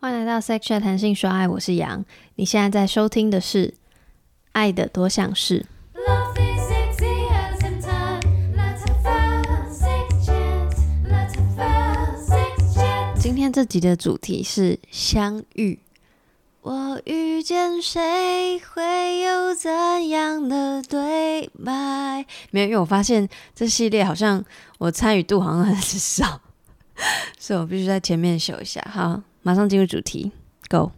欢迎来到 Sex Chat 谈性说爱，我是杨。你现在在收听的是《爱的多项式》。今天这集的主题是相遇。我遇见谁会有怎样的对白？没有，因为我发现这系列好像我参与度好像很少，所以我必须在前面秀一下。好。马上进入主题，Go。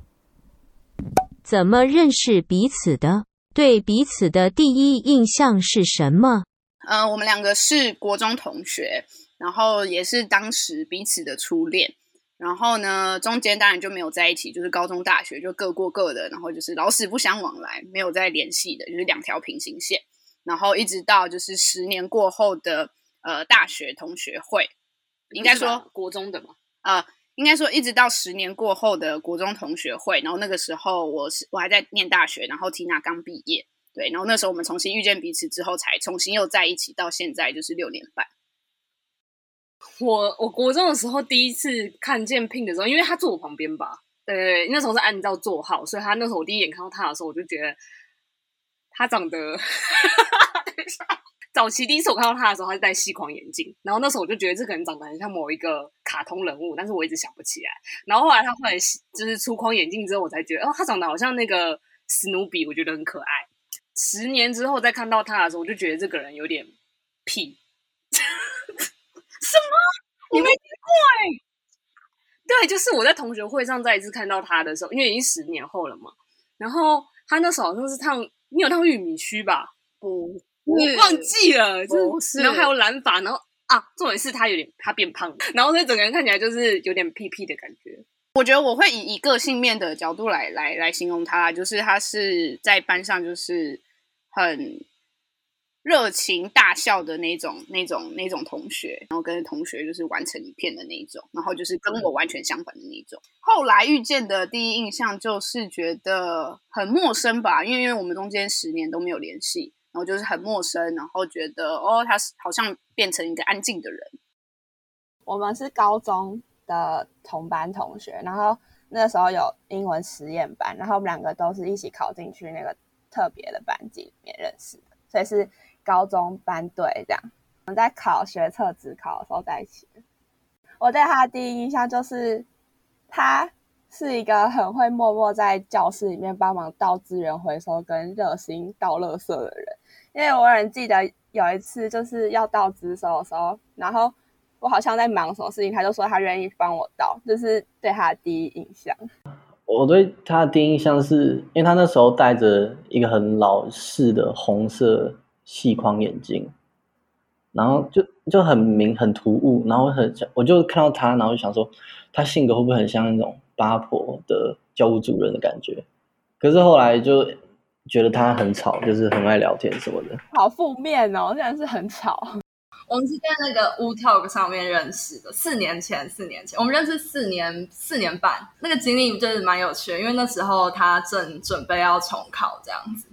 怎么认识彼此的？对彼此的第一印象是什么？呃，我们两个是国中同学，然后也是当时彼此的初恋。然后呢，中间当然就没有在一起，就是高中、大学就各过各的，然后就是老死不相往来，没有再联系的，就是两条平行线。然后一直到就是十年过后的呃大学同学会，应该说国中的嘛，呃。应该说，一直到十年过后的国中同学会，然后那个时候我是我还在念大学，然后 Tina 刚毕业，对，然后那时候我们重新遇见彼此之后，才重新又在一起，到现在就是六年半。我我国中的时候第一次看见 Pin 的时候，因为他坐我旁边吧，对对对，那时候是按照座号，所以他那时候我第一眼看到他的时候，我就觉得他长得。早期第一次我看到他的时候，他是戴细框眼镜，然后那时候我就觉得这个人长得很像某一个卡通人物，但是我一直想不起来。然后后来他后来就是粗框眼镜之后，我才觉得哦，他长得好像那个史努比，我觉得很可爱。十年之后再看到他的时候，我就觉得这个人有点屁。什么？你没听过哎？对，就是我在同学会上再一次看到他的时候，因为已经十年后了嘛。然后他那时候好像是烫，你有烫玉米须吧？不。我忘记了，就是，然后还有染发，然后啊，重点是他有点他变胖，然后所以整个人看起来就是有点屁屁的感觉。我觉得我会以以个性面的角度来来来形容他，就是他是在班上就是很热情大笑的那种那种那种同学，然后跟同学就是玩成一片的那种，然后就是跟我完全相反的那种。后来遇见的第一印象就是觉得很陌生吧，因为因为我们中间十年都没有联系。然后就是很陌生，然后觉得哦，他是好像变成一个安静的人。我们是高中的同班同学，然后那时候有英文实验班，然后我们两个都是一起考进去那个特别的班级里面认识的，所以是高中班对这样。我们在考学测指考的时候在一起。我对他的第一印象就是他是一个很会默默在教室里面帮忙倒资源回收跟热心倒垃圾的人。因为我很记得有一次就是要倒资收的时候，然后我好像在忙什么事情，他就说他愿意帮我倒，就是对他的第一印象。我对他的第一印象是因为他那时候戴着一个很老式的红色细框眼镜，然后就就很明很突兀，然后很我就看到他，然后就想说他性格会不会很像那种八婆的教务主任的感觉？可是后来就。觉得他很吵，就是很爱聊天什么的，好负面哦！竟然是很吵。我们是在那个 Wootalk 上面认识的，四年前，四年前我们认识四年四年半，那个经历就是蛮有趣的，因为那时候他正准备要重考这样子，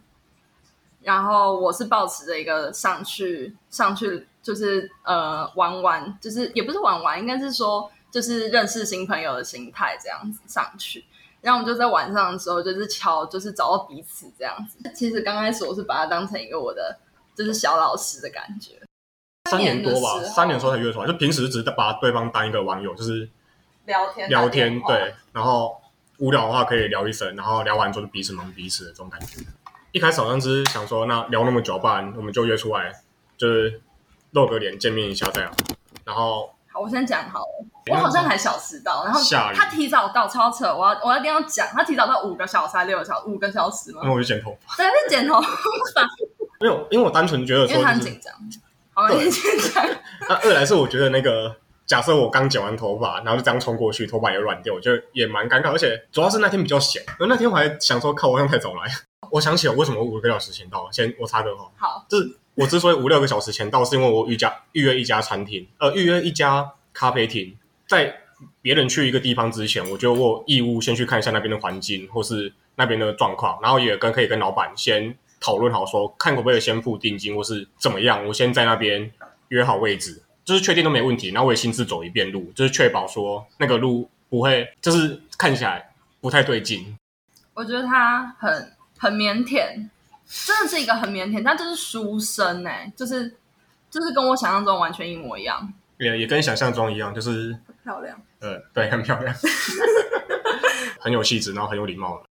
然后我是抱持着一个上去上去就是呃玩玩，就是也不是玩玩，应该是说就是认识新朋友的心态这样子上去。然后我们就在晚上的时候，就是敲，就是找到彼此这样子。其实刚开始我是把他当成一个我的，就是小老师的感觉。三年多吧，三年的时候才约出来，就平时只是把对方当一个网友，就是聊天聊天，对。然后无聊的话可以聊一声，然后聊完之后就彼此忙彼此的这种感觉。一开始好像只是想说，那聊那么久，不然我们就约出来，就是露个脸见面一下这样。然后。我先讲好了，我好像还小迟到，然后他提早到，超扯！我要我要一定要讲，他提早到五个小时还六个小时，五个小时吗？那我就剪头发，对，是剪头发。没有，因为我单纯觉得说，因为他很紧张。好，你先讲。那二来是我觉得那个，假设我刚剪完头发，然后就这样冲过去，头发也软掉，我觉得也蛮尴尬。而且主要是那天比较闲，而那天我还想说，靠，我好像太早来。我想起了为什么五个小时前到，先我插个话。好，就是我之所以五六个小时前到，是因为我预家预约一家餐厅，呃，预约一家。咖啡厅，在别人去一个地方之前，我就我义务先去看一下那边的环境，或是那边的状况，然后也跟可以跟老板先讨论好说，看可不可以先付定金，或是怎么样。我先在那边约好位置，就是确定都没问题，然后我也亲自走一遍路，就是确保说那个路不会就是看起来不太对劲。我觉得他很很腼腆，真的是一个很腼腆，但就是书生哎，就是就是跟我想象中完全一模一样，也也跟想象中一样，就是漂亮，呃，对，很漂亮，很有气质，然后很有礼貌。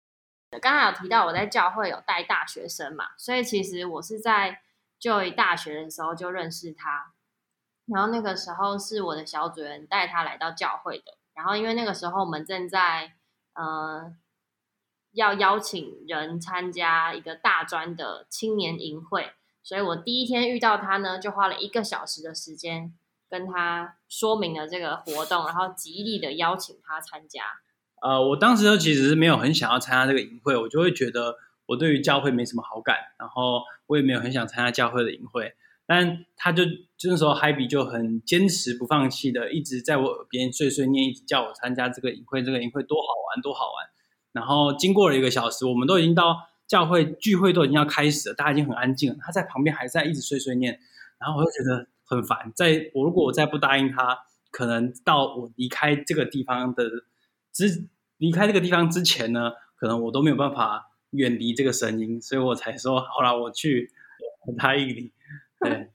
刚才有提到我在教会有带大学生嘛，所以其实我是在就医大学的时候就认识他，然后那个时候是我的小主人带他来到教会的，然后因为那个时候我们正在呃要邀请人参加一个大专的青年营会，所以我第一天遇到他呢，就花了一个小时的时间跟他说明了这个活动，然后极力的邀请他参加。呃，我当时其实是没有很想要参加这个营会，我就会觉得我对于教会没什么好感，然后我也没有很想参加教会的营会。但他就就那时候海比就很坚持不放弃的，一直在我耳边碎碎念，一直叫我参加这个营会，这个营会多好玩，多好玩。然后经过了一个小时，我们都已经到教会聚会都已经要开始了，大家已经很安静了，他在旁边还在一直碎碎念，然后我就觉得很烦。在我如果我再不答应他，可能到我离开这个地方的。之离开这个地方之前呢，可能我都没有办法远离这个声音，所以我才说好了，我去和他一礼。对，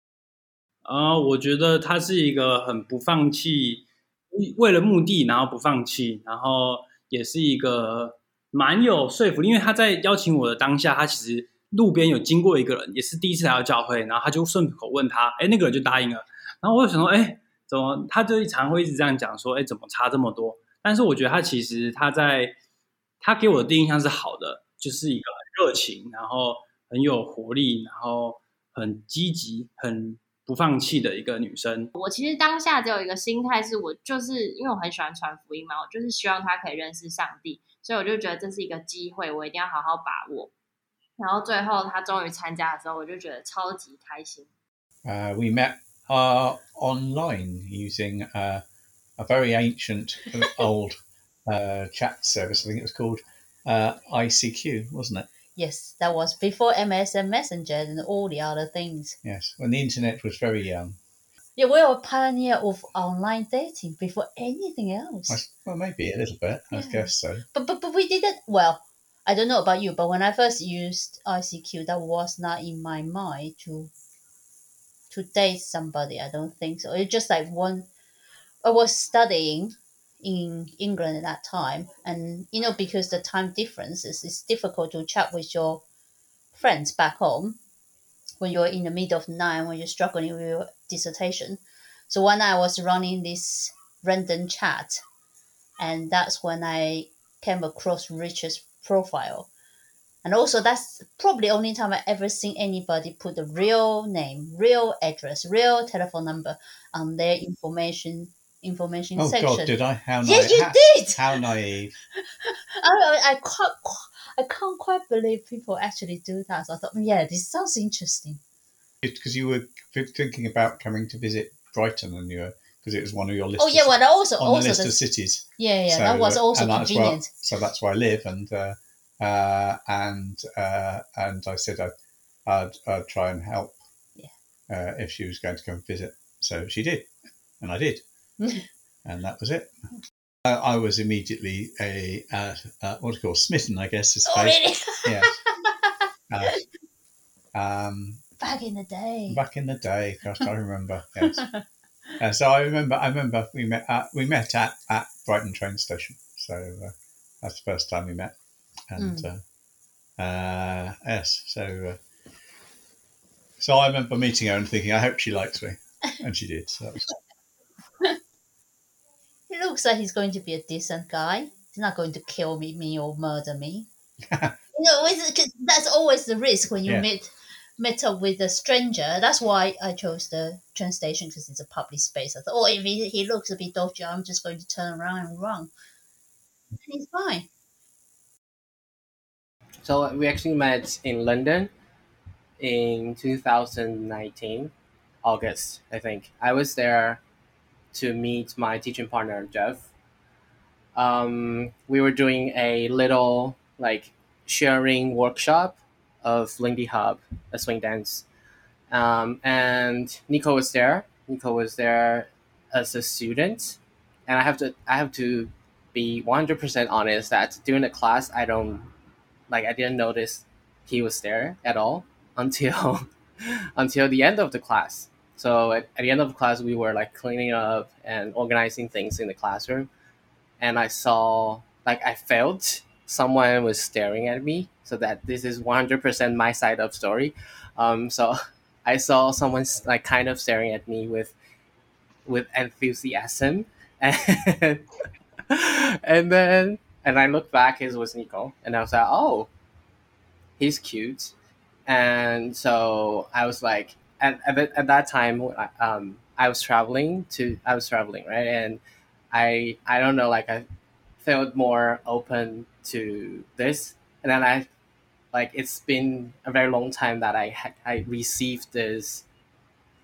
啊，我觉得他是一个很不放弃，为了目的然后不放弃，然后也是一个蛮有说服力，因为他在邀请我的当下，他其实路边有经过一个人，也是第一次来到教会，然后他就顺口问他，哎，那个人就答应了，然后我就想说，哎，怎么他就常会一直这样讲说，哎，怎么差这么多？但是我觉得他其实他在他给我的第一印象是好的，就是一个很热情，然后很有活力，然后很积极、很不放弃的一个女生。我其实当下只有一个心态，是我就是因为我很喜欢传福音嘛，我就是希望他可以认识上帝，所以我就觉得这是一个机会，我一定要好好把握。然后最后他终于参加的时候，我就觉得超级开心。Uh, we met uh, online using uh a very ancient old uh, chat service. I think it was called uh, ICQ, wasn't it? Yes, that was before MSN Messenger and all the other things. Yes, when the internet was very young. Yeah, we were a pioneer of online dating before anything else. Well, maybe a little bit, yeah. I guess so. But, but but we didn't. Well, I don't know about you, but when I first used ICQ, that was not in my mind to to date somebody. I don't think so. It's just like one I was studying in England at that time, and you know because the time differences, it's difficult to chat with your friends back home when you're in the middle of night when you're struggling with your dissertation. So night I was running this random chat, and that's when I came across Richard's profile. And also, that's probably the only time I ever seen anybody put the real name, real address, real telephone number on their information information oh, section. Oh God, did I? How naive? yes, you how, did. How naive! I, I can't, I can't quite believe people actually do that. So I thought, yeah, this sounds interesting. Because you were thinking about coming to visit Brighton, and you were because it was one of your lists. Oh yeah, well, that also on also the list the, of cities. Yeah, yeah, so, that was also convenient. Where, so that's where I live, and uh, uh, and uh, and I said I'd, I'd, I'd, try and help. Yeah. Uh, if she was going to come visit, so she did, and I did. and that was it. I, I was immediately a uh, uh, what do you call smitten, I guess. Is oh, really? yes. Uh, um, back in the day. Back in the day, gosh, I remember. Yes. uh, so I remember. I remember we met. At, we met at, at Brighton train station. So uh, that's the first time we met, and mm. yes. So so I remember meeting her and thinking, I hope she likes me, and she did. So he looks like he's going to be a decent guy. He's not going to kill me, me or murder me. you know, that's always the risk when you yeah. meet meet up with a stranger. That's why I chose the train station because it's a public space. I thought, oh, if he, he looks a bit dodgy, I'm just going to turn around and run. And he's fine. So we actually met in London in 2019, August, I think. I was there to meet my teaching partner Jeff. Um, we were doing a little like sharing workshop of Lindy Hop, a swing dance, um, and Nico was there. Nico was there as a student, and I have to I have to be 100% honest that during the class I don't like I didn't notice he was there at all until until the end of the class. So at, at the end of the class we were like cleaning up and organizing things in the classroom and I saw like I felt someone was staring at me so that this is 100% my side of story. Um, so i saw someone like kind of staring at me with with enthusiasm. And, and then and i looked back it was nico and i was like oh he's cute. And so i was like at, at, at that time um, i was traveling to i was traveling right? And i i don't know like i felt more open to this. And then i like it's been a very long time that i i received this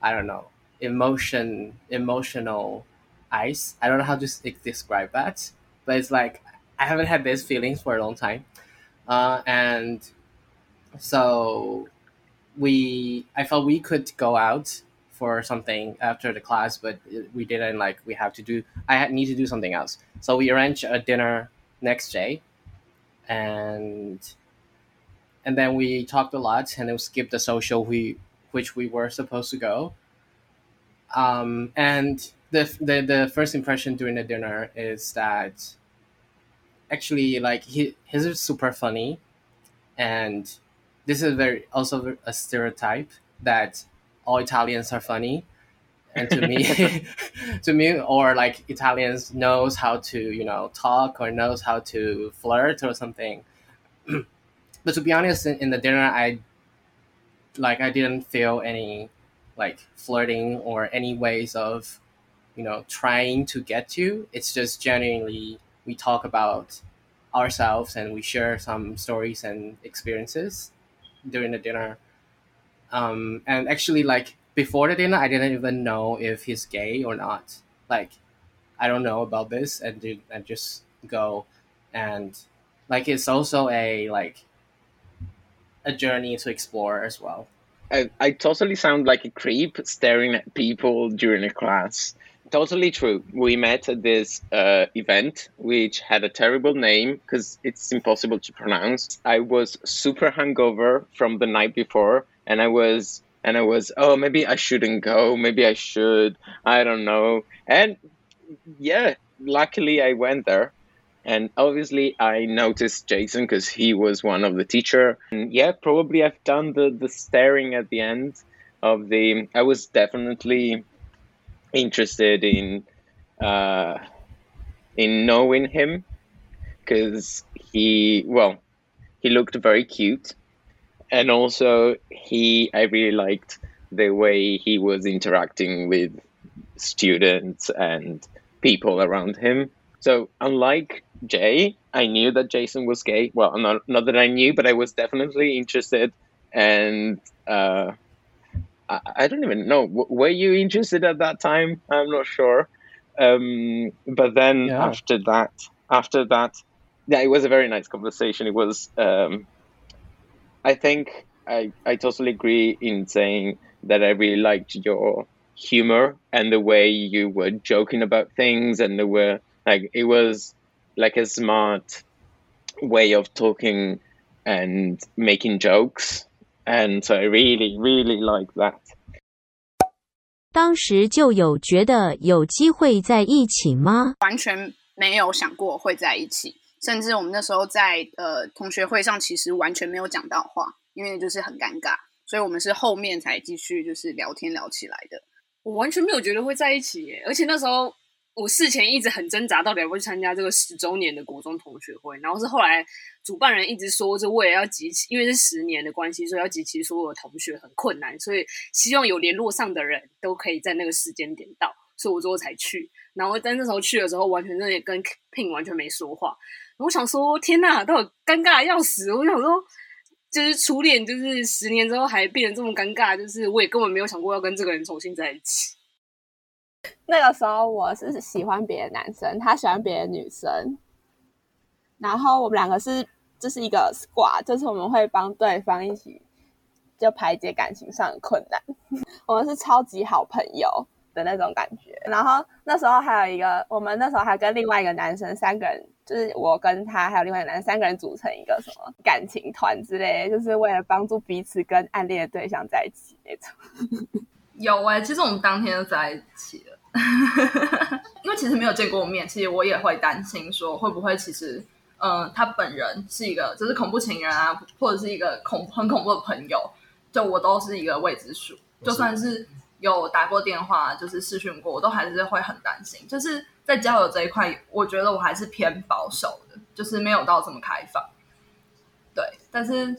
i don't know emotion emotional ice i don't know how to describe that but it's like i haven't had these feelings for a long time. Uh, and so we i felt we could go out for something after the class but we didn't like we have to do i need to do something else. So we arranged a dinner next day and and then we talked a lot and then skipped the social we which we were supposed to go. Um, and the, the the first impression during the dinner is that actually like he he's super funny and this is very also a stereotype that all italians are funny and to me to me or like italians knows how to you know talk or knows how to flirt or something. But to be honest in, in the dinner i like i didn't feel any like flirting or any ways of you know trying to get to. It's just genuinely we talk about ourselves and we share some stories and experiences during the dinner. Um, and actually like before the dinner i didn't even know if he's gay or not like i don't know about this and, do, and just go and like it's also a like a journey to explore as well I, I totally sound like a creep staring at people during a class. Totally true. We met at this uh, event, which had a terrible name because it's impossible to pronounce. I was super hungover from the night before, and I was and I was oh maybe I shouldn't go, maybe I should, I don't know. And yeah, luckily I went there, and obviously I noticed Jason because he was one of the teacher. And yeah, probably I've done the the staring at the end of the. I was definitely interested in uh, in knowing him because he well he looked very cute and also he I really liked the way he was interacting with students and people around him. So unlike Jay, I knew that Jason was gay. Well, not not that I knew, but I was definitely interested. And uh, I, I don't even know. W- were you interested at that time? I'm not sure. Um, but then Yeah. after that, after that, yeah, it was a very nice conversation. It was. Um, I think I I totally agree in saying that I really liked your humor and the way you were joking about things and the way like it was like a smart way of talking and making jokes and so I really really like that 当时就有觉得有机会在一起吗？完全没有想过会在一起， 甚至我们那时候在呃同学会上，其实完全没有讲到话，因为就是很尴尬，所以我们是后面才继续就是聊天聊起来的。我完全没有觉得会在一起耶，而且那时候我事前一直很挣扎，到底要不要去参加这个十周年的国中同学会，然后是后来主办人一直说，是为了要集齐，因为是十年的关系，所以要集齐所有的同学很困难，所以希望有联络上的人都可以在那个时间点到，所以我最后才去。然后在那时候去的时候，完全真的跟 Pin 完全没说话。我想说，天呐，都有尴尬要死！我想说，就是初恋，就是十年之后还变得这么尴尬，就是我也根本没有想过要跟这个人重新在一起。那个时候我是喜欢别的男生，他喜欢别的女生，然后我们两个是就是一个 squad，就是我们会帮对方一起就排解感情上的困难。我们是超级好朋友的那种感觉。然后那时候还有一个，我们那时候还跟另外一个男生三个人，就是我跟他还有另外一个男生三个人组成一个什么感情团之类，就是为了帮助彼此跟暗恋的对象在一起那种。有哎、欸，其实我们当天就在一起了，因为其实没有见过面，其实我也会担心说会不会其实。嗯、呃，他本人是一个就是恐怖情人啊，或者是一个恐很恐怖的朋友，就我都是一个未知数。就算是有打过电话，就是视讯过，我都还是会很担心。就是在交友这一块，我觉得我还是偏保守的，就是没有到这么开放。对，但是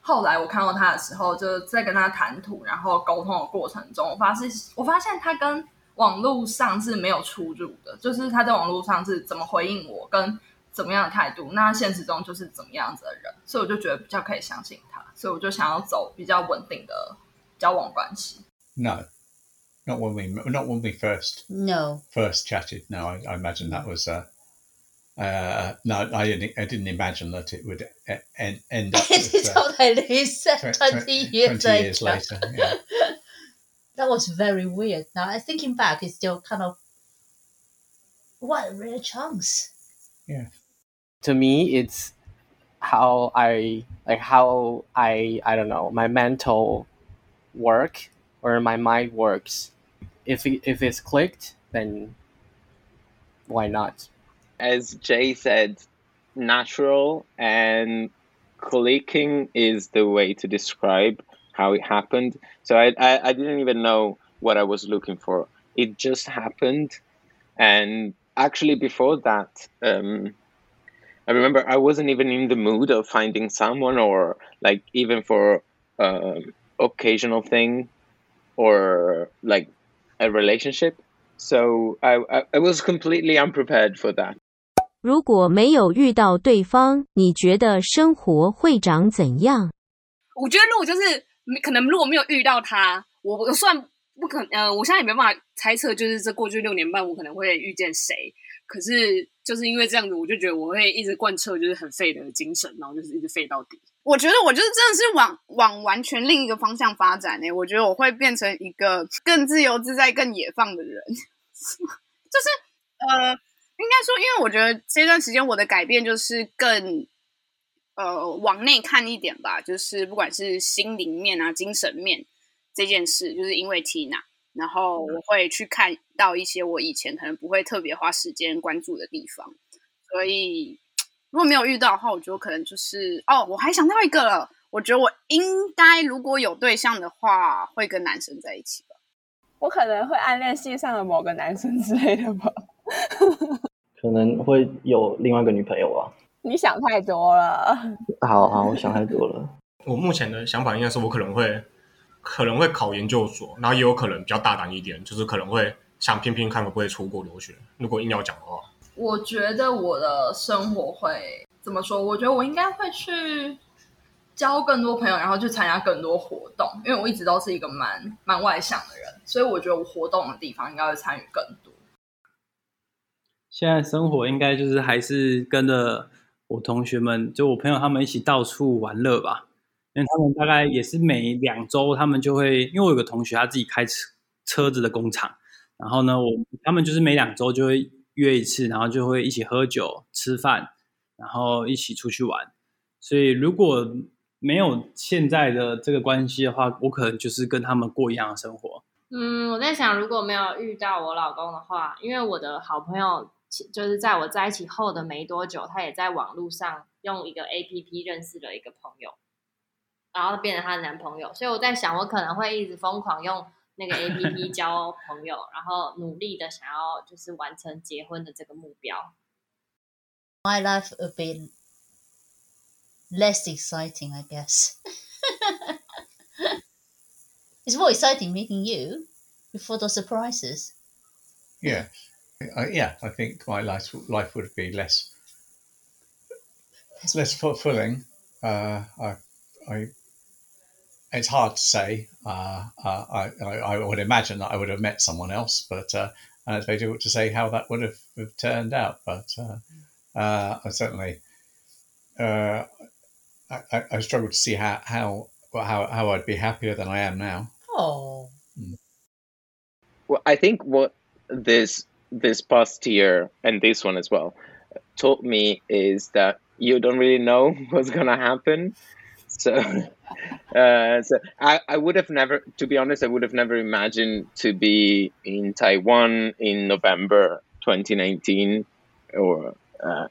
后来我看到他的时候，就在跟他谈吐，然后沟通的过程中，我发现我发现他跟网络上是没有出入的，就是他在网络上是怎么回应我跟。怎么样的态度，那现实中就是怎么样子的人，所以我就觉得比较可以相信他，所以我就想要走比较稳定的交往关系。那 not when we not when we first no first chatted. No, I, I imagine that was uh, uh, no, I didn't I didn't imagine that it would end end up. With, uh, twenty years 20 years later. Yeah. that was very weird. Now thinking back, it's still kind of what a rare chance. Yeah. to me it's how i like how i i don't know my mental work or my mind works if if it's clicked then why not As Jay said, natural and clicking is the way to describe how it happened. So I, I, I didn't even know what I was looking for. It just happened. And actually, before that, um, I remember I wasn't even in the mood of finding someone or like even for um, occasional thing or like a relationship. So I, I, I was completely unprepared for that. 如果没有遇到对方，你觉得生活会长怎样？我觉得如果就是可能如果没有遇到他，我我算不可呃，我现在也没办法猜测，就是这过去六年半我可能会遇见谁。可是就是因为这样子，我就觉得我会一直贯彻就是很废的精神，然后就是一直废到底。我觉得我就是真的是往往完全另一个方向发展呢。我觉得我会变成一个更自由自在、更野放的人。就是呃，应该说，因为我觉得这段时间我的改变就是更呃往内看一点吧。就是不管是心灵面啊、精神面这件事，就是因为 Tina。然后我会去看到一些我以前可能不会特别花时间关注的地方，所以如果没有遇到的话，我觉得可能就是哦，我还想到一个了，我觉得我应该如果有对象的话，会跟男生在一起吧。我可能会暗恋系上的某个男生之类的吧，可能会有另外一个女朋友啊。你想太多了。好好，我想太多了。我目前的想法应该是我可能会。可能会考研究所，然后也有可能比较大胆一点，就是可能会想拼拼看会不会出国留学。如果硬要讲的话，我觉得我的生活会怎么说？我觉得我应该会去交更多朋友，然后去参加更多活动。因为我一直都是一个蛮蛮外向的人，所以我觉得我活动的地方应该会参与更多。现在生活应该就是还是跟着我同学们，就我朋友他们一起到处玩乐吧。因为他们大概也是每两周，他们就会，因为我有个同学他自己开车车子的工厂，然后呢，我他们就是每两周就会约一次，然后就会一起喝酒、吃饭，然后一起出去玩。所以如果没有现在的这个关系的话，我可能就是跟他们过一样的生活。嗯，我在想，如果没有遇到我老公的话，因为我的好朋友就是在我在一起后的没多久，他也在网络上用一个 APP 认识了一个朋友。然后变成她的男朋友，所以我在想，我可能会一直疯狂用那个 APP 交朋友，然后努力的想要就是完成结婚的这个目标。My life would be less exciting, I guess. It's more exciting meeting you before the surprises. Yeah, uh, yeah. I think my life life would be less less fulfilling. Uh, I I it's hard to say. Uh, uh, I, I, would imagine that I would have met someone else, but uh, and it's very difficult to say how that would have, have turned out. But uh, uh, I certainly uh, I, I struggle to see how how how how I'd be happier than I am now. Oh. well, I think what this this past year and this one as well taught me is that you don't really know what's gonna happen. So, uh, so I, I would have never, to be honest, I would have never imagined to be in Taiwan in November 2019, or uh,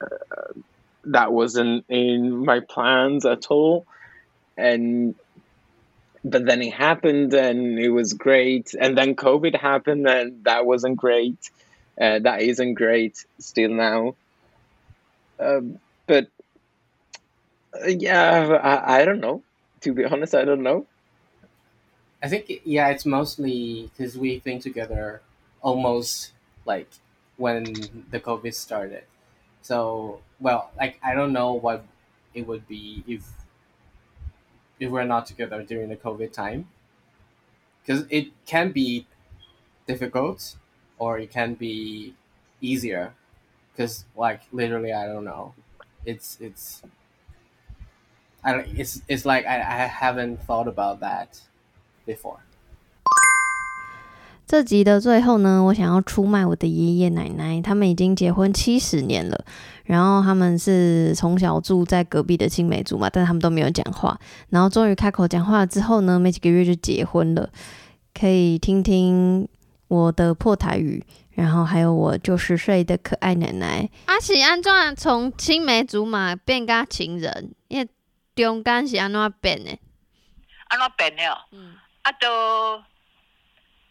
that wasn't in my plans at all. And but then it happened, and it was great. And then COVID happened, and that wasn't great. Uh, that isn't great still now. Um, but yeah, I, I don't know. To be honest, I don't know. I think yeah, it's mostly because we've been together almost like when the COVID started. So well, like I don't know what it would be if if we're not together during the COVID time, because it can be difficult or it can be easier. Because like literally, I don't know. It's it's I don't, it's it's like I, I haven't thought about that before. 这集的最后呢，我想要出卖我的爷爷奶奶，他们已经结婚七十年了。然后他们是从小住在隔壁的青梅竹马，但是他们都没有讲话。然后终于开口讲话了之后呢，没几个月就结婚了。可以听听我的破台语，然后还有我九十岁的可爱奶奶。阿喜安怎从青梅竹马变个情人？因为中间是安怎变的？安怎变的？嗯，啊都。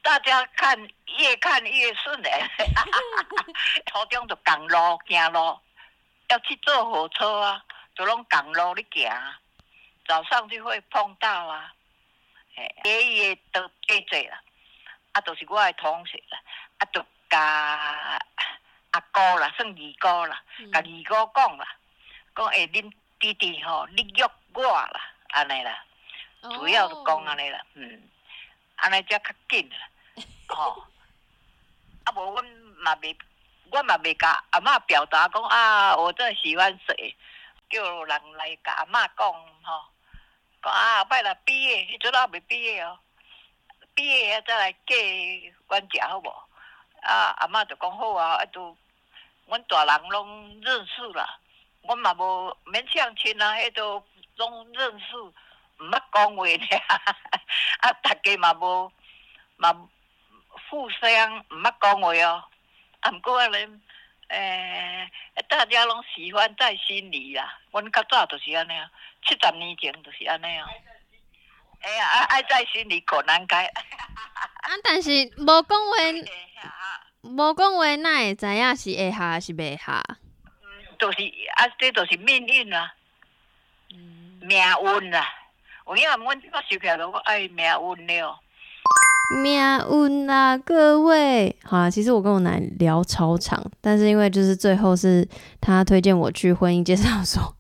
大家看，越看越顺哎！初中就共路行路，要去坐火车啊，就拢共路咧行，早上就会碰到啊。爷爷都记济啦，啊，都、就是我的同学啦，啊，都甲阿哥啦，算二哥啦，甲二哥讲啦，讲诶，恁弟弟吼，你约我啦，安尼啦，主要就讲安尼啦，嗯，安尼才较紧啦。吼，啊无，阮嘛未，阮嘛未甲阿嬷表达讲啊，我真喜欢谁，叫人来甲阿嬷讲吼，讲啊，摆来毕业，迄阵啊未毕业哦，毕业啊再来嫁阮家好无？啊，阿嬷就讲好啊，啊都，阮大人拢认识啦，阮嘛无免相亲啊，迄都拢认识，毋捌讲话俩，啊，大家嘛无嘛。互相毋捌讲话哦，啊，毋过咧，诶、欸，大家拢喜欢在心里啦。阮较早就是安尼啊，七十年前就是安尼啊。哎呀，爱爱在心里可难解。啊，但是无讲话，无讲话，哪会知影是会下是袂下？嗯，就是啊，这就是命运啦，命运啦。有影，阮我想起来了，我爱命运了。命运啊，各位，好啦，其实我跟我奶聊超长，但是因为就是最后是他推荐我去婚姻介绍所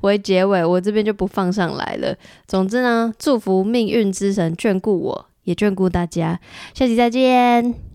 为结尾，我这边就不放上来了。总之呢，祝福命运之神眷顾我，也眷顾大家，下期再见。